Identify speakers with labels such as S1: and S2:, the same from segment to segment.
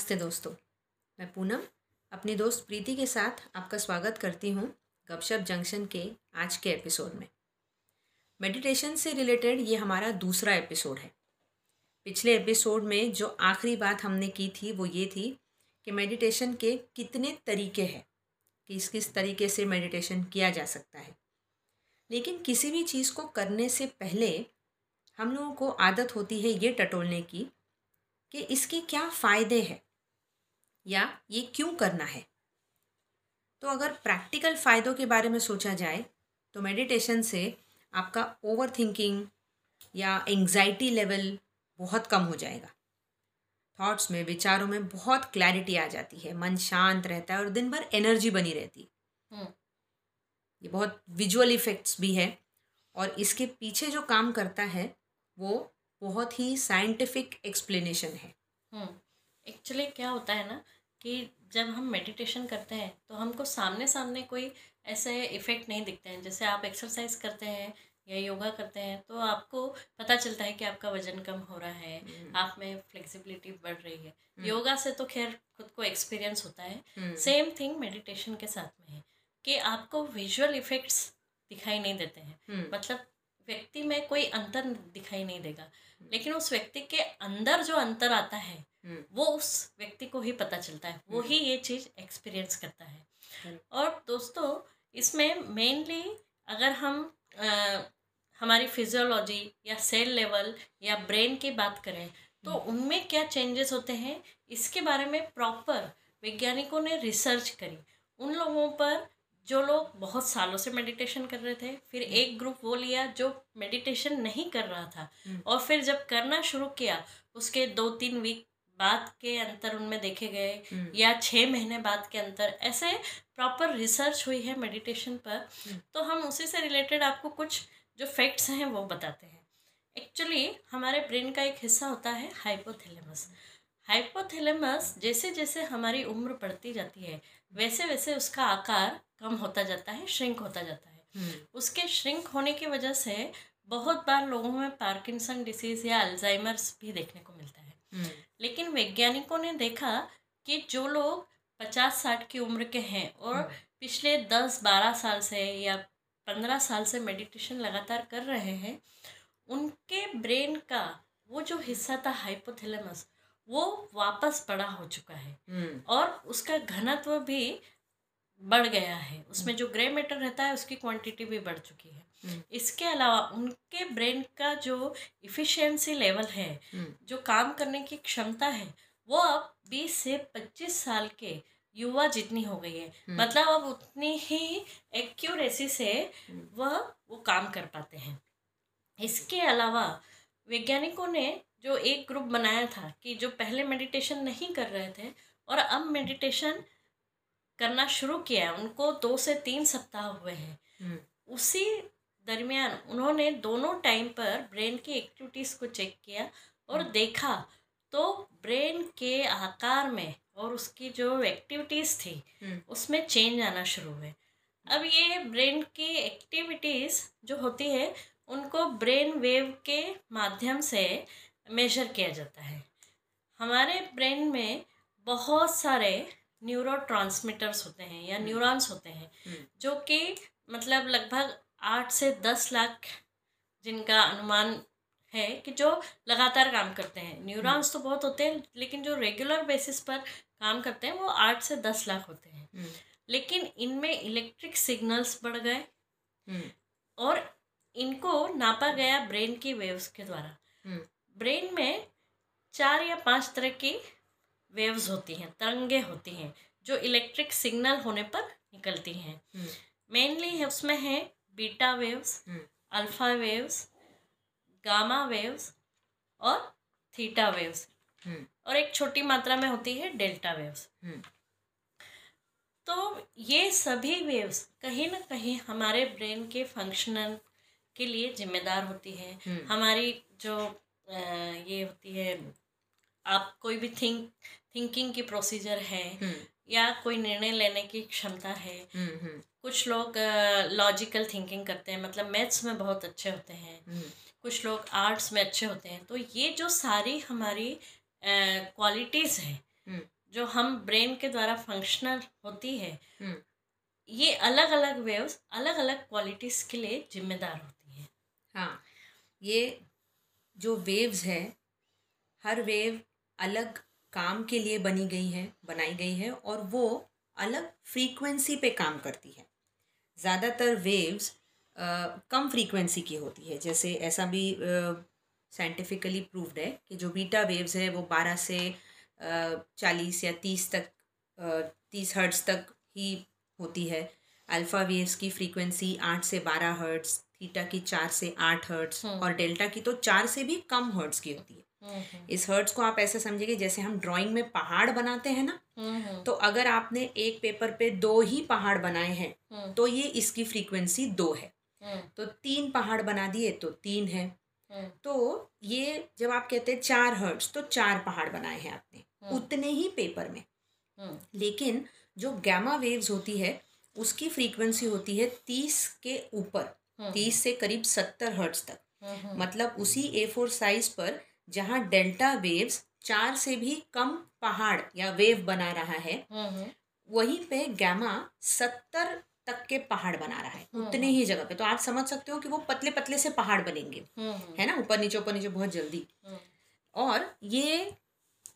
S1: नमस्ते दोस्तों। मैं पूनम, अपनी दोस्त प्रीति के साथ आपका स्वागत करती हूँ गपशप जंक्शन के आज के एपिसोड में। मेडिटेशन से रिलेटेड ये हमारा दूसरा एपिसोड है। पिछले एपिसोड में जो आखिरी बात हमने की थी वो ये थी कि मेडिटेशन के कितने तरीके हैं, किस किस तरीके से मेडिटेशन किया जा सकता है। लेकिन किसी भी चीज़ को करने से पहले हम लोगों को आदत होती है ये टटोलने की कि इसके क्या फ़ायदे हैं या ये क्यों करना है? तो अगर प्रैक्टिकल फ़ायदों के बारे में सोचा जाए तो मेडिटेशन से आपका ओवर थिंकिंग या एंग्जाइटी लेवल बहुत कम हो जाएगा। थॉट्स में विचारों में बहुत क्लैरिटी आ जाती है। मन शांत रहता है और दिन भर एनर्जी बनी रहती है।
S2: हम्म।
S1: ये बहुत विजुअल इफ़ेक्ट्स भी है और इसके पीछे जो काम करता है वो बहुत ही साइंटिफिक एक्सप्लेनेशन है।
S2: एक्चुअली क्या होता है ना कि जब हम मेडिटेशन करते हैं तो हमको सामने सामने कोई ऐसे इफ़ेक्ट नहीं दिखते हैं। जैसे आप एक्सरसाइज करते हैं या योगा करते हैं तो आपको पता चलता है कि आपका वज़न कम हो रहा है
S1: हम्म।
S2: आप में फ्लेक्सिबिलिटी बढ़ रही है।
S1: हम्म।
S2: योगा से तो खैर खुद को एक्सपीरियंस होता है। सेम थिंग मेडिटेशन के साथ में है कि आपको विजुअल इफ़ेक्ट्स दिखाई नहीं देते हैं।
S1: हम्म,
S2: मतलब व्यक्ति में कोई अंतर दिखाई नहीं देगा। लेकिन उस व्यक्ति के अंदर जो अंतर आता है वो उस व्यक्ति को ही पता चलता है। वो ही ये चीज़ एक्सपीरियंस करता है। और दोस्तों इसमें मेनली अगर हम अ, हमारी फिजियोलॉजी या सेल लेवल या ब्रेन की बात करें तो उनमें क्या चेंजेस होते हैं इसके बारे में प्रॉपर वैज्ञानिकों ने रिसर्च करी। उन लोगों पर जो लोग बहुत सालों से मेडिटेशन कर रहे थे फिर एक ग्रुप वो लिया जो मेडिटेशन नहीं कर रहा था।
S1: हम्म।
S2: और फिर जब करना शुरू किया उसके दो तीन वीक बाद के अंतर उनमें देखे गए
S1: हम्म,
S2: या छः महीने बाद के अंतर ऐसे प्रॉपर रिसर्च हुई है मेडिटेशन पर। तो हम उसी से रिलेटेड आपको कुछ जो फैक्ट्स हैं वो बताते हैं। एक्चुअली हमारे ब्रेन का एक हिस्सा होता है हाइपोथैलेमस हाइपोथैलेमस जैसे जैसे हमारी उम्र बढ़ती जाती है वैसे वैसे उसका आकार कम होता जाता है श्रिंक होता जाता है।
S1: हम्म,
S2: उसके श्रिंक होने की वजह से बहुत बार लोगों में पार्किंसन डिसीज़ या अल्जाइमर्स भी देखने को मिलता है।
S1: हम्म,
S2: लेकिन वैज्ञानिकों ने देखा कि जो लोग पचास साठ की उम्र के हैं और पिछले दस बारह साल से या पंद्रह साल से मेडिटेशन लगातार कर रहे हैं उनके ब्रेन का वो जो हिस्सा था हाइपोथैलेमस वो वापस बड़ा हो चुका है।
S1: हम्म,
S2: और उसका घनत्व भी बढ़ गया है उसमें जो ग्रे मैटर रहता है, उसकी क्वांटिटी भी बढ़ चुकी है। इसके अलावा उनके ब्रेन का जो इफ़िशियंसी लेवल है, जो काम करने की क्षमता है, वो अब 20 से 25 साल के युवा जितनी हो गई है। मतलब अब उतनी ही एक्यूरेसी से। वह, वो काम कर पाते हैं इसके अलावा वैज्ञानिकों ने जो एक ग्रुप बनाया था कि जो पहले मेडिटेशन नहीं कर रहे थे, और अब मेडिटेशन करना शुरू किया है। उनको दो से तीन सप्ताह हुए हैं।
S1: हम्म,
S2: उसी दरमियान उन्होंने दोनों टाइम पर ब्रेन की एक्टिविटीज़ को चेक किया और देखा। तो ब्रेन के आकार में और उसकी जो एक्टिविटीज़ थी
S1: हम्म,
S2: उसमें चेंज आना शुरू हुए। अब ये ब्रेन की एक्टिविटीज़ जो होती है उनको ब्रेन वेव के माध्यम से मेजर किया जाता है। हमारे ब्रेन में बहुत सारे न्यूरो होते हैं या न्यूरॉन्स होते हैं
S1: हम्म,
S2: जो कि मतलब लगभग आठ से दस लाख जिनका अनुमान है कि जो लगातार काम करते हैं। न्यूरॉन्स तो बहुत होते हैं लेकिन जो रेगुलर बेसिस पर काम करते हैं वो आठ से दस लाख होते हैं।
S1: हम्म,
S2: लेकिन इनमें इलेक्ट्रिक सिग्नल्स बढ़ गए
S1: हम्म,
S2: और इनको नापा गया ब्रेन की वेव्स के द्वारा।
S1: हम्म,
S2: ब्रेन में चार या पाँच तरह की वेव्स होती हैं तरंगे होती हैं जो इलेक्ट्रिक सिग्नल होने पर निकलती हैं।
S1: हम्म,
S2: मेनली उसमें है बीटा वेव्स
S1: हम्म,
S2: अल्फ़ा वेव्स गामा वेव्स और थीटा वेव्स
S1: हम्म,
S2: और एक छोटी मात्रा में होती है डेल्टा वेव्स
S1: हम्म,
S2: तो ये सभी वेव्स कहीं ना कहीं हमारे ब्रेन के फंक्शनल के लिए जिम्मेदार होती है।
S1: हम्म।
S2: हमारी जो ये होती है आप कोई भी थिंक थिंकिंग की प्रोसीजर है
S1: हम्म,
S2: या कोई निर्णय लेने की क्षमता है
S1: हम्म, हम्म,
S2: कुछ लोग लॉजिकल थिंकिंग करते हैं मतलब मैथ्स में बहुत अच्छे होते हैं कुछ लोग आर्ट्स में अच्छे होते हैं तो ये जो सारी हमारी क्वालिटीज़ हैं
S1: हम्म।
S2: जो हम ब्रेन के द्वारा फंक्शनल होती है। ये अलग अलग वेव्स अलग अलग क्वालिटीज के लिए जिम्मेदार होती है
S1: हाँ ये जो वेव्स है हर वेव अलग काम के लिए बनी गई है, बनाई गई है और वो अलग फ्रीक्वेंसी पे काम करती है। ज़्यादातर वेव्स कम फ्रीक्वेंसी की होती है। जैसे ऐसा भी साइंटिफिकली प्रूव्ड है कि जो बीटा वेव्स है वो बारह से चालीस या तीस तक तीस हर्ट्स तक ही होती है। अल्फ़ा वेव्स की फ्रीक्वेंसी आठ से बारह हर्ट्स थीटा की चार से आठ हर्ट्स
S2: हम्म।
S1: और डेल्टा की तो चार से भी कम हर्ट्स की होती है। इस हर्ट्स को आप ऐसे समझिए जैसे हम ड्राइंग में पहाड़ बनाते हैं ना तो अगर आपने एक पेपर पे दो ही पहाड़ बनाए हैं तो ये इसकी फ्रीक्वेंसी दो है। तो तीन पहाड़ बना दिए तो तीन है। तो ये जब आप कहते हैं चार हर्ट्स तो चार पहाड़ बनाए हैं आपने उतने ही पेपर में। लेकिन जो गैमा वेव्स होती है उसकी फ्रीक्वेंसी होती है तीस के ऊपर। तीस से करीब सत्तर हर्ट्स तक। मतलब उसी ए फोर साइज़ पर जहाँ डेल्टा वेव्स चार से भी कम पहाड़ या वेव बना रहा है वहीं पे गैमा सत्तर तक के पहाड़ बना रहा है उतने ही जगह पे। तो आप समझ सकते हो कि वो पतले पतले से पहाड़ बनेंगे है ना? ऊपर नीचे ऊपर नीचे बहुत जल्दी। और ये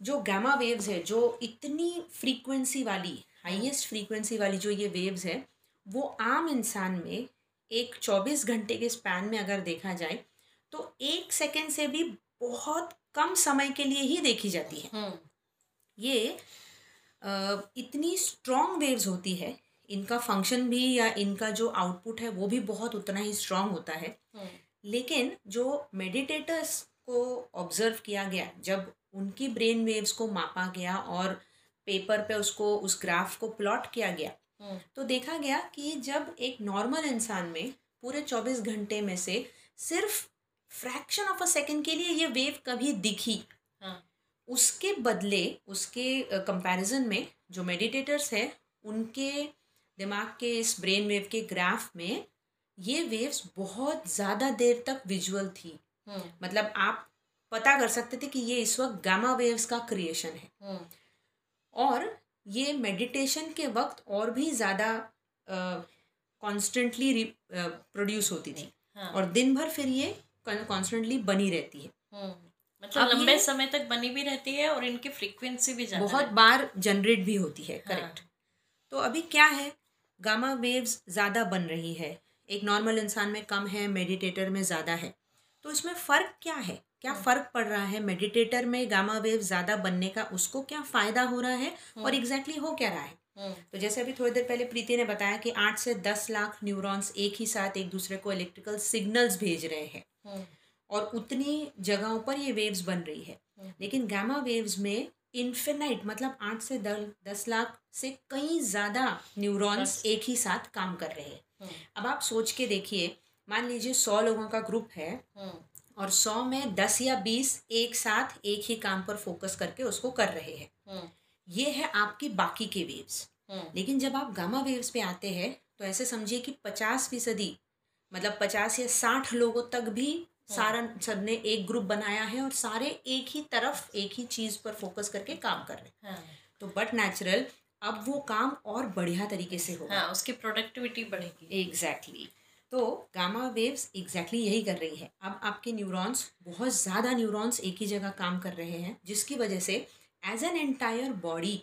S1: जो गैमा वेव्स है जो इतनी फ्रीक्वेंसी वाली हाईएस्ट फ्रीक्वेंसी वाली जो ये वेव्स है वो आम इंसान में एक चौबीस घंटे के स्पैन में अगर देखा जाए तो एक सेकेंड से भी बहुत कम समय के लिए ही देखी जाती है। ये इतनी स्ट्रॉन्ग वेव्स होती है इनका फ़ंक्शन भी या इनका जो आउटपुट है वो भी बहुत उतना ही स्ट्रॉन्ग होता है। लेकिन जो मेडिटेटर्स को ऑब्ज़र्व किया गया जब उनकी ब्रेन वेव्स को मापा गया और पेपर पे उसको उस ग्राफ को प्लॉट किया गया तो देखा गया कि जब एक नॉर्मल इंसान में पूरे चौबीस घंटे में से सिर्फ़ फ्रैक्शन ऑफ़ अ सेकेंड के लिए ये वेव कभी दिखी
S2: हाँ।
S1: उसके बदले उसके कंपैरिजन में जो मेडिटेटर्स है उनके दिमाग के इस ब्रेन वेव के ग्राफ में ये वेव्स बहुत ज़्यादा देर तक विजुअल थी। मतलब आप पता कर सकते थे कि ये इस वक्त गामा वेव्स का क्रिएशन है। और ये मेडिटेशन के वक्त और भी ज़्यादा कॉन्स्टेंटली प्रोड्यूस होती थी।
S2: हाँ।
S1: और दिन भर फिर ये कॉन्स्टेंटली बनी रहती है।
S2: मतलब लंबे समय तक बनी भी रहती है और इनकी फ्रीक्वेंसी भी ज़्यादा
S1: बहुत बार जनरेट भी होती है
S2: हाँ।
S1: करेक्ट तो अभी क्या है? गामा वेव्स ज़्यादा बन रही है। एक नॉर्मल इंसान में कम है मेडिटेटर में ज़्यादा है। तो इसमें फ़र्क क्या है? क्या
S2: हम्म।
S1: फ़र्क पड़ रहा है? मेडिटेटर में गामा वेव ज़्यादा बनने का उसको क्या फ़ायदा हो रहा है। और एग्जैक्टली exactly हो क्या रहा है?
S2: हम्म,
S1: तो जैसे अभी थोड़ी देर पहले प्रीति ने बताया कि आठ से दस लाख न्यूरॉन्स एक ही साथ एक दूसरे को इलेक्ट्रिकल सिग्नल्स भेज रहे हैं। और उतनी जगहों पर ये वेव्स बन रही है। लेकिन गामा वेव्स में इन्फिनाइट मतलब आठ से दस दस लाख से कई ज़्यादा न्यूरॉन्स एक ही साथ काम कर रहे हैं। अब आप सोच के देखिए मान लीजिए सौ लोगों का ग्रुप है
S2: हम्म,
S1: और सौ में दस या बीस एक साथ एक ही काम पर फोकस करके उसको कर रहे हैं।
S2: हम्म,
S1: ये है आपकी बाकी के वेव्स
S2: हम्म,
S1: लेकिन जब आप गामा वेव्स पे आते हैं तो ऐसे समझिए कि पचास फ़ीसदी मतलब पचास या साठ लोगों तक भी सारा सबने एक ग्रुप बनाया है और सारे एक ही तरफ़ एक ही चीज़ पर फोकस करके काम कर रहे हैं।
S2: हाँ,
S1: तो बट नेचुरल अब वो काम और बढ़िया तरीके से होगा।
S2: हाँ उसकी प्रोडक्टिविटी बढ़ेगी।
S1: Exactly exactly. तो गामा वेव्स एग्जैक्टली यही कर रही है। अब आपके न्यूरॉन्स बहुत ज़्यादा न्यूरॉन्स एक ही जगह काम कर रहे हैं जिसकी वजह से एज एन एंटायर बॉडी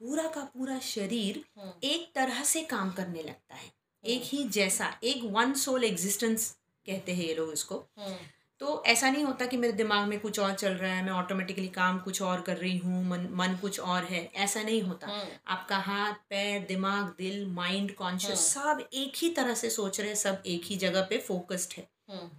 S1: पूरा का पूरा शरीर
S2: हम्म,
S1: एक तरह से काम करने लगता है। एक ही जैसा एक वन सोल एग्जिस्टेंस कहते हैं ये लोग इसको।
S2: हम्म,
S1: तो ऐसा नहीं होता कि मेरे दिमाग में कुछ और चल रहा है मैं ऑटोमेटिकली काम कुछ और कर रही हूँ मन मन कुछ और है ऐसा नहीं होता।
S2: हम्म,
S1: आपका हाथ पैर दिमाग दिल माइंड कॉन्शियस सब एक ही तरह से सोच रहे हैं सब एक ही जगह पे फोकस्ड है।
S2: हम्म,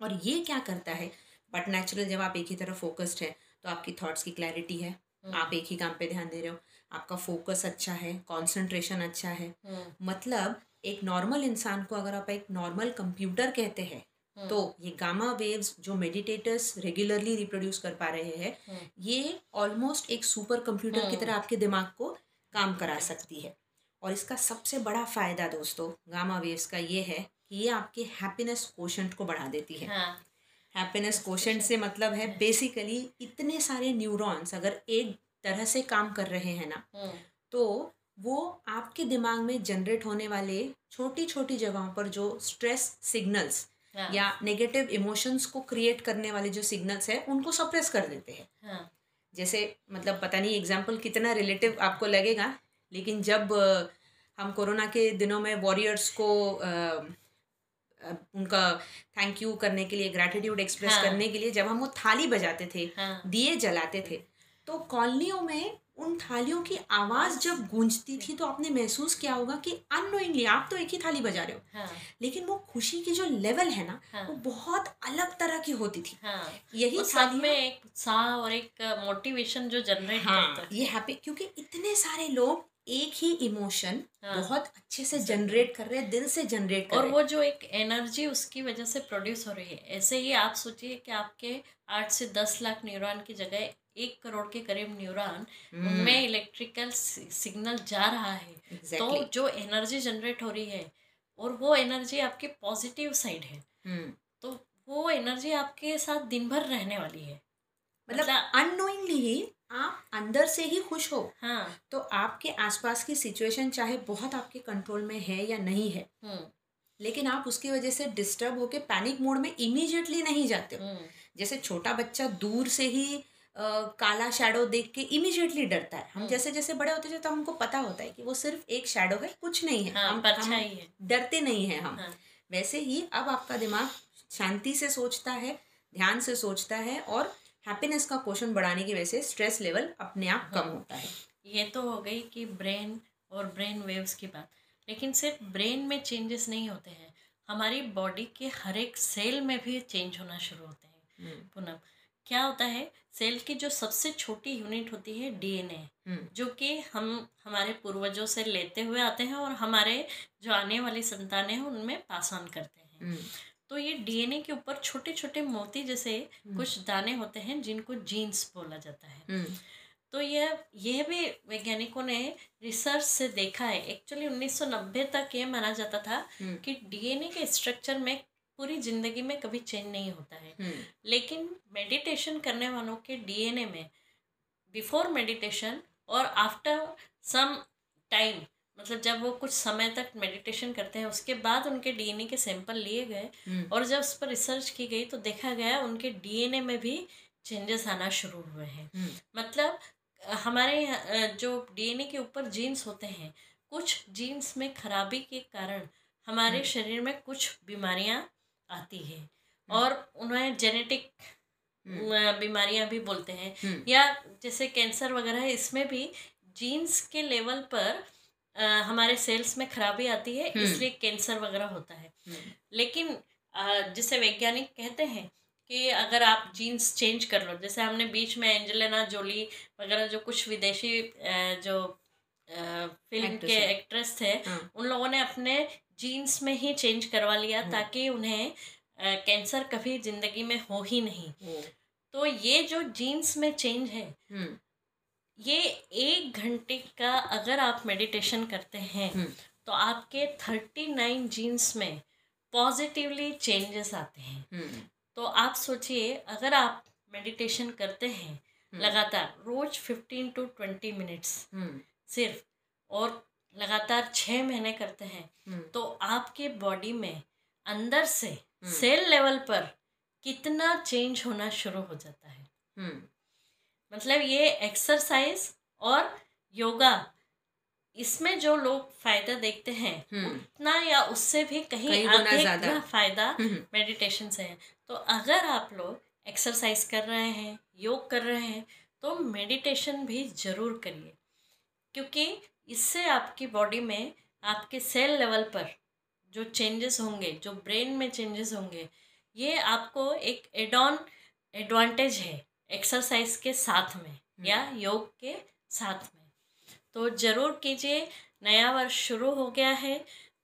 S1: और ये क्या करता है? बट नेचुरल जब आप एक ही तरह फोकस्ड है तो आपकी थॉट्स की क्लैरिटी है।
S2: हम्म,
S1: आप एक ही काम पे ध्यान दे रहे हो। आपका फोकस अच्छा है कंसंट्रेशन अच्छा है।
S2: हम्म,
S1: मतलब एक नॉर्मल इंसान को अगर आप एक नॉर्मल कंप्यूटर कहते हैं
S2: हम्म,
S1: तो ये गामा वेव्स जो मेडिटेटर्स रेगुलरली रिप्रोड्यूस कर पा रहे हैं
S2: हम्म,
S1: ये ऑलमोस्ट एक सुपर कंप्यूटर की
S2: हम्म।
S1: तरह आपके दिमाग को काम करा सकती है। और इसका सबसे बड़ा फ़ायदा दोस्तों गामा वेव्स का ये है कि ये आपके हैप्पीनेस कोशंट को बढ़ा देती है।
S2: हाँ,
S1: हैप्पीनेस कोशंट से मतलब है बेसिकली इतने सारे न्यूरॉन्स अगर एक तरह से काम कर रहे हैं ना तो वो आपके दिमाग में जनरेट होने वाले छोटी छोटी जगहों पर जो स्ट्रेस सिग्नल्स
S2: हाँ,
S1: या नेगेटिव इमोशंस को क्रिएट करने वाले जो सिग्नल्स है उनको सप्रेस कर देते हैं।
S2: हाँ,
S1: जैसे मतलब पता नहीं एग्ज़ाम्पल कितना रिलेटिव आपको लगेगा लेकिन जब हम कोरोना के दिनों में वॉरियर्स को अ, उनका थैंक यू करने के लिए ग्रैटिट्यूड एक्सप्रेस
S2: हाँ।
S1: करने के लिए जब हम वो थाली बजाते थे
S2: हाँ,
S1: दिए जलाते थे तो कॉलोनियों में उन थालियों की आवाज़ जब गूंजती थी तो आपने महसूस किया होगा कि अननोइंगली आप तो एक ही थाली बजा रहे हो।
S2: हाँ,
S1: लेकिन वो खुशी की जो लेवल है ना
S2: हाँ।
S1: वो बहुत अलग तरह की होती थी।
S2: हाँ।
S1: यही थालियाँ-
S2: में एक उत्साह और एक मोटिवेशन जो जनरेट
S1: हाँ
S2: करता है
S1: ये हैप्पी क्योंकि इतने सारे लोग एक ही इमोशन
S2: हाँ।
S1: बहुत अच्छे से जनरेट कर रहे हैं दिल से जनरेट कर
S2: और वो जो एक एनर्जी उसकी वजह से प्रोड्यूस हो रही है। ऐसे ही आप सोचिए कि आपके आठ से दस लाख न्यूरॉन की जगह एक करोड़ के करीब न्यूरॉन
S1: हम्म।
S2: उनमें इलेक्ट्रिकल सिग्नल जा रहा है।
S1: exactly.
S2: तो जो एनर्जी जनरेट हो रही है और वो एनर्जी आपकी पॉजिटिव साइड है।
S1: हम्म,
S2: तो वो एनर्जी आपके साथ दिन भर रहने वाली है।
S1: मतलब अननोइंगली ही आप अंदर से ही खुश हो।
S2: हाँ।
S1: तो आपके आसपास की सिचुएशन चाहे बहुत आपके कंट्रोल में है या नहीं है
S2: हम्म।
S1: लेकिन आप उसकी वजह से डिस्टर्ब होके पैनिक मोड में इमीजिएटली नहीं जाते हो। जैसे छोटा बच्चा दूर से ही काला शेडो देख के इमिजिएटली डरता है। हम
S2: हम्म।
S1: जैसे जैसे बड़े होते जाते तो हमको पता होता है कि वो सिर्फ़ एक शेडो है कुछ नहीं है।
S2: हाँ
S1: हम, हम
S2: है।
S1: डरते नहीं हैं हम।
S2: हाँ।
S1: वैसे ही अब आपका दिमाग शांति से सोचता है ध्यान से सोचता है और हैप्पीनेस का क्वेश्चन बढ़ाने की वजह से स्ट्रेस लेवल अपने आप कम
S2: हाँ।
S1: होता है।
S2: ये तो हो गई कि ब्रेन और ब्रेन वेव्स की बात। लेकिन सिर्फ़ ब्रेन में चेंजेस नहीं होते हैं। हमारी बॉडी के हर एक सेल में भी चेंज होना शुरू होते हैं।
S1: हम्म,
S2: पूनम क्या होता है सेल की जो सबसे छोटी यूनिट होती है डीएनए
S1: हम्म,
S2: जो कि हम हमारे पूर्वजों से लेते हुए आते हैं और हमारे जो आने वाली संतानें हैं उनमें पास ऑन करते हैं।
S1: हम्म,
S2: तो ये डीएनए के ऊपर छोटे छोटे मोती जैसे कुछ दाने होते हैं जिनको जीन्स बोला जाता है।
S1: हम्म,
S2: तो यह यह भी वैज्ञानिकों ने रिसर्च से देखा है। एक्चुअली 1990 तक ये माना जाता था
S1: हम्म,
S2: कि डीएनए के स्ट्रक्चर में पूरी ज़िंदगी में कभी चेंज नहीं होता है।
S1: हम्म,
S2: लेकिन मेडिटेशन करने वालों के डीएनए में बिफोर मेडिटेशन और आफ्टर सम टाइम मतलब जब वो कुछ समय तक मेडिटेशन करते हैं उसके बाद उनके डीएनए के सैंपल लिए गए
S1: हम्म,
S2: और जब उस पर रिसर्च की गई तो देखा गया उनके डीएनए में भी चेंजेस आना शुरू हुए हैं।
S1: हम्म,
S2: मतलब हमारे जो डीएनए के ऊपर जीन्स होते हैं कुछ जीन्स में खराबी के कारण हमारे। शरीर में कुछ बीमारियाँ आती हैं। और उन्हें जेनेटिक
S1: हम्म,
S2: बीमारियाँ भी बोलते हैं।
S1: हम्म,
S2: या जैसे कैंसर वगैरह इसमें भी जीन्स के लेवल पर अ, हमारे सेल्स में खराबी आती है
S1: हम्म।
S2: इसलिए कैंसर वगैरह होता है।
S1: हम्म,
S2: लेकिन अ, जिसे वैज्ञानिक कहते हैं कि अगर आप जीन्स चेंज कर लो जैसे हमने बीच में एंजेलिना जोली वगैरह जो कुछ विदेशी जो फ़िल्म के एक्ट्रेस थे
S1: हाँ,
S2: उन लोगों ने अपने जीन्स में ही चेंज करवा लिया
S1: हम्म।
S2: ताकि उन्हें कैंसर कभी ज़िंदगी में हो ही नहीं। तो ये जो जीन्स में चेंज है
S1: हम्म,
S2: ये एक घंटे का अगर आप मेडिटेशन करते हैं
S1: हम्म,
S2: तो आपके थर्टी नाइन जीन्स में पॉजिटिवली चेंजेस आते हैं।
S1: हम्म,
S2: तो आप सोचिए अगर आप मेडिटेशन करते हैं
S1: हम्म।
S2: लगातार रोज फिफ्टीन टू ट्वेंटी मिनट्स
S1: हम्म,
S2: सिर्फ़ और लगातार छः महीने करते हैं
S1: हम्म,
S2: तो आपके बॉडी में अंदर से
S1: हम्म।
S2: सेल लेवल पर कितना चेंज होना शुरू हो जाता है?
S1: हम्म,
S2: मतलब ये एक्सरसाइज और योगा इसमें जो लोग फ़ायदा देखते हैं
S1: हम्म।
S2: उतना या उससे भी कहीं अधिक का फ़ायदा
S1: हम्म,
S2: मेडिटेशन से है। तो अगर आप लोग एक्सरसाइज कर रहे हैं योग कर रहे हैं तो मेडिटेशन भी ज़रूर करिए क्योंकि इससे आपकी बॉडी में आपके सेल लेवल पर जो चेंजेस होंगे जो ब्रेन में चेंजेस होंगे ये आपको एक एडॉन एडवांटेज है एक्सरसाइज के साथ में या योग के साथ में। तो ज़रूर कीजिए नया वर्ष शुरू हो गया है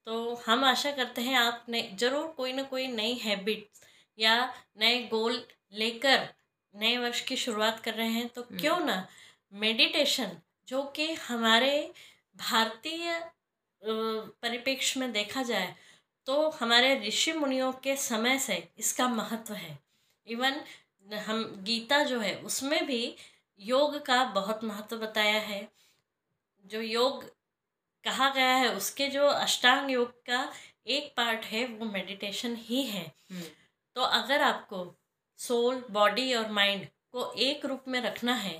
S2: तो हम आशा करते हैं आपने ज़रूर कोई ना कोई नई हैबिट्स या नए गोल लेकर नए वर्ष की शुरुआत कर रहे हैं तो क्यों ना मेडिटेशन जो कि हमारे भारतीय परिप्रेक्ष्य में देखा जाए तो हमारे ऋषि मुनियों के समय से इसका महत्व है। इवन हम गीता जो है उसमें भी योग का बहुत महत्व बताया है। जो योग कहा गया है उसके जो अष्टांग योग का एक पार्ट है वो मेडिटेशन ही है।
S1: हम्म,
S2: तो अगर आपको सोल बॉडी और माइंड को एक रूप में रखना है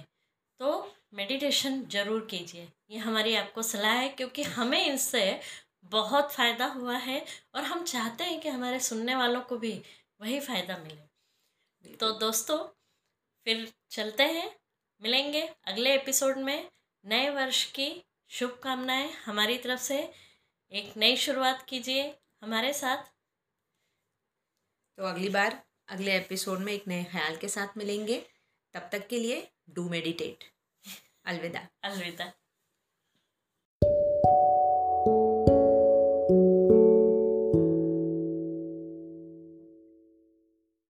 S2: तो मेडिटेशन ज़रूर कीजिए। ये हमारी आपको सलाह है क्योंकि हमें इनसे बहुत फ़ायदा हुआ है और हम चाहते हैं कि हमारे सुनने वालों को भी वही फ़ायदा मिले। तो दोस्तों फिर चलते हैं मिलेंगे अगले एपिसोड में नए वर्ष की शुभकामनाएँ हमारी तरफ़ से। एक नई शुरुआत कीजिए हमारे साथ।
S1: तो अगली बार अगले एपिसोड में एक नए ख्याल के साथ मिलेंगे। तब तक के लिए डू मेडिटेट। अलविदा।
S2: अलविदा।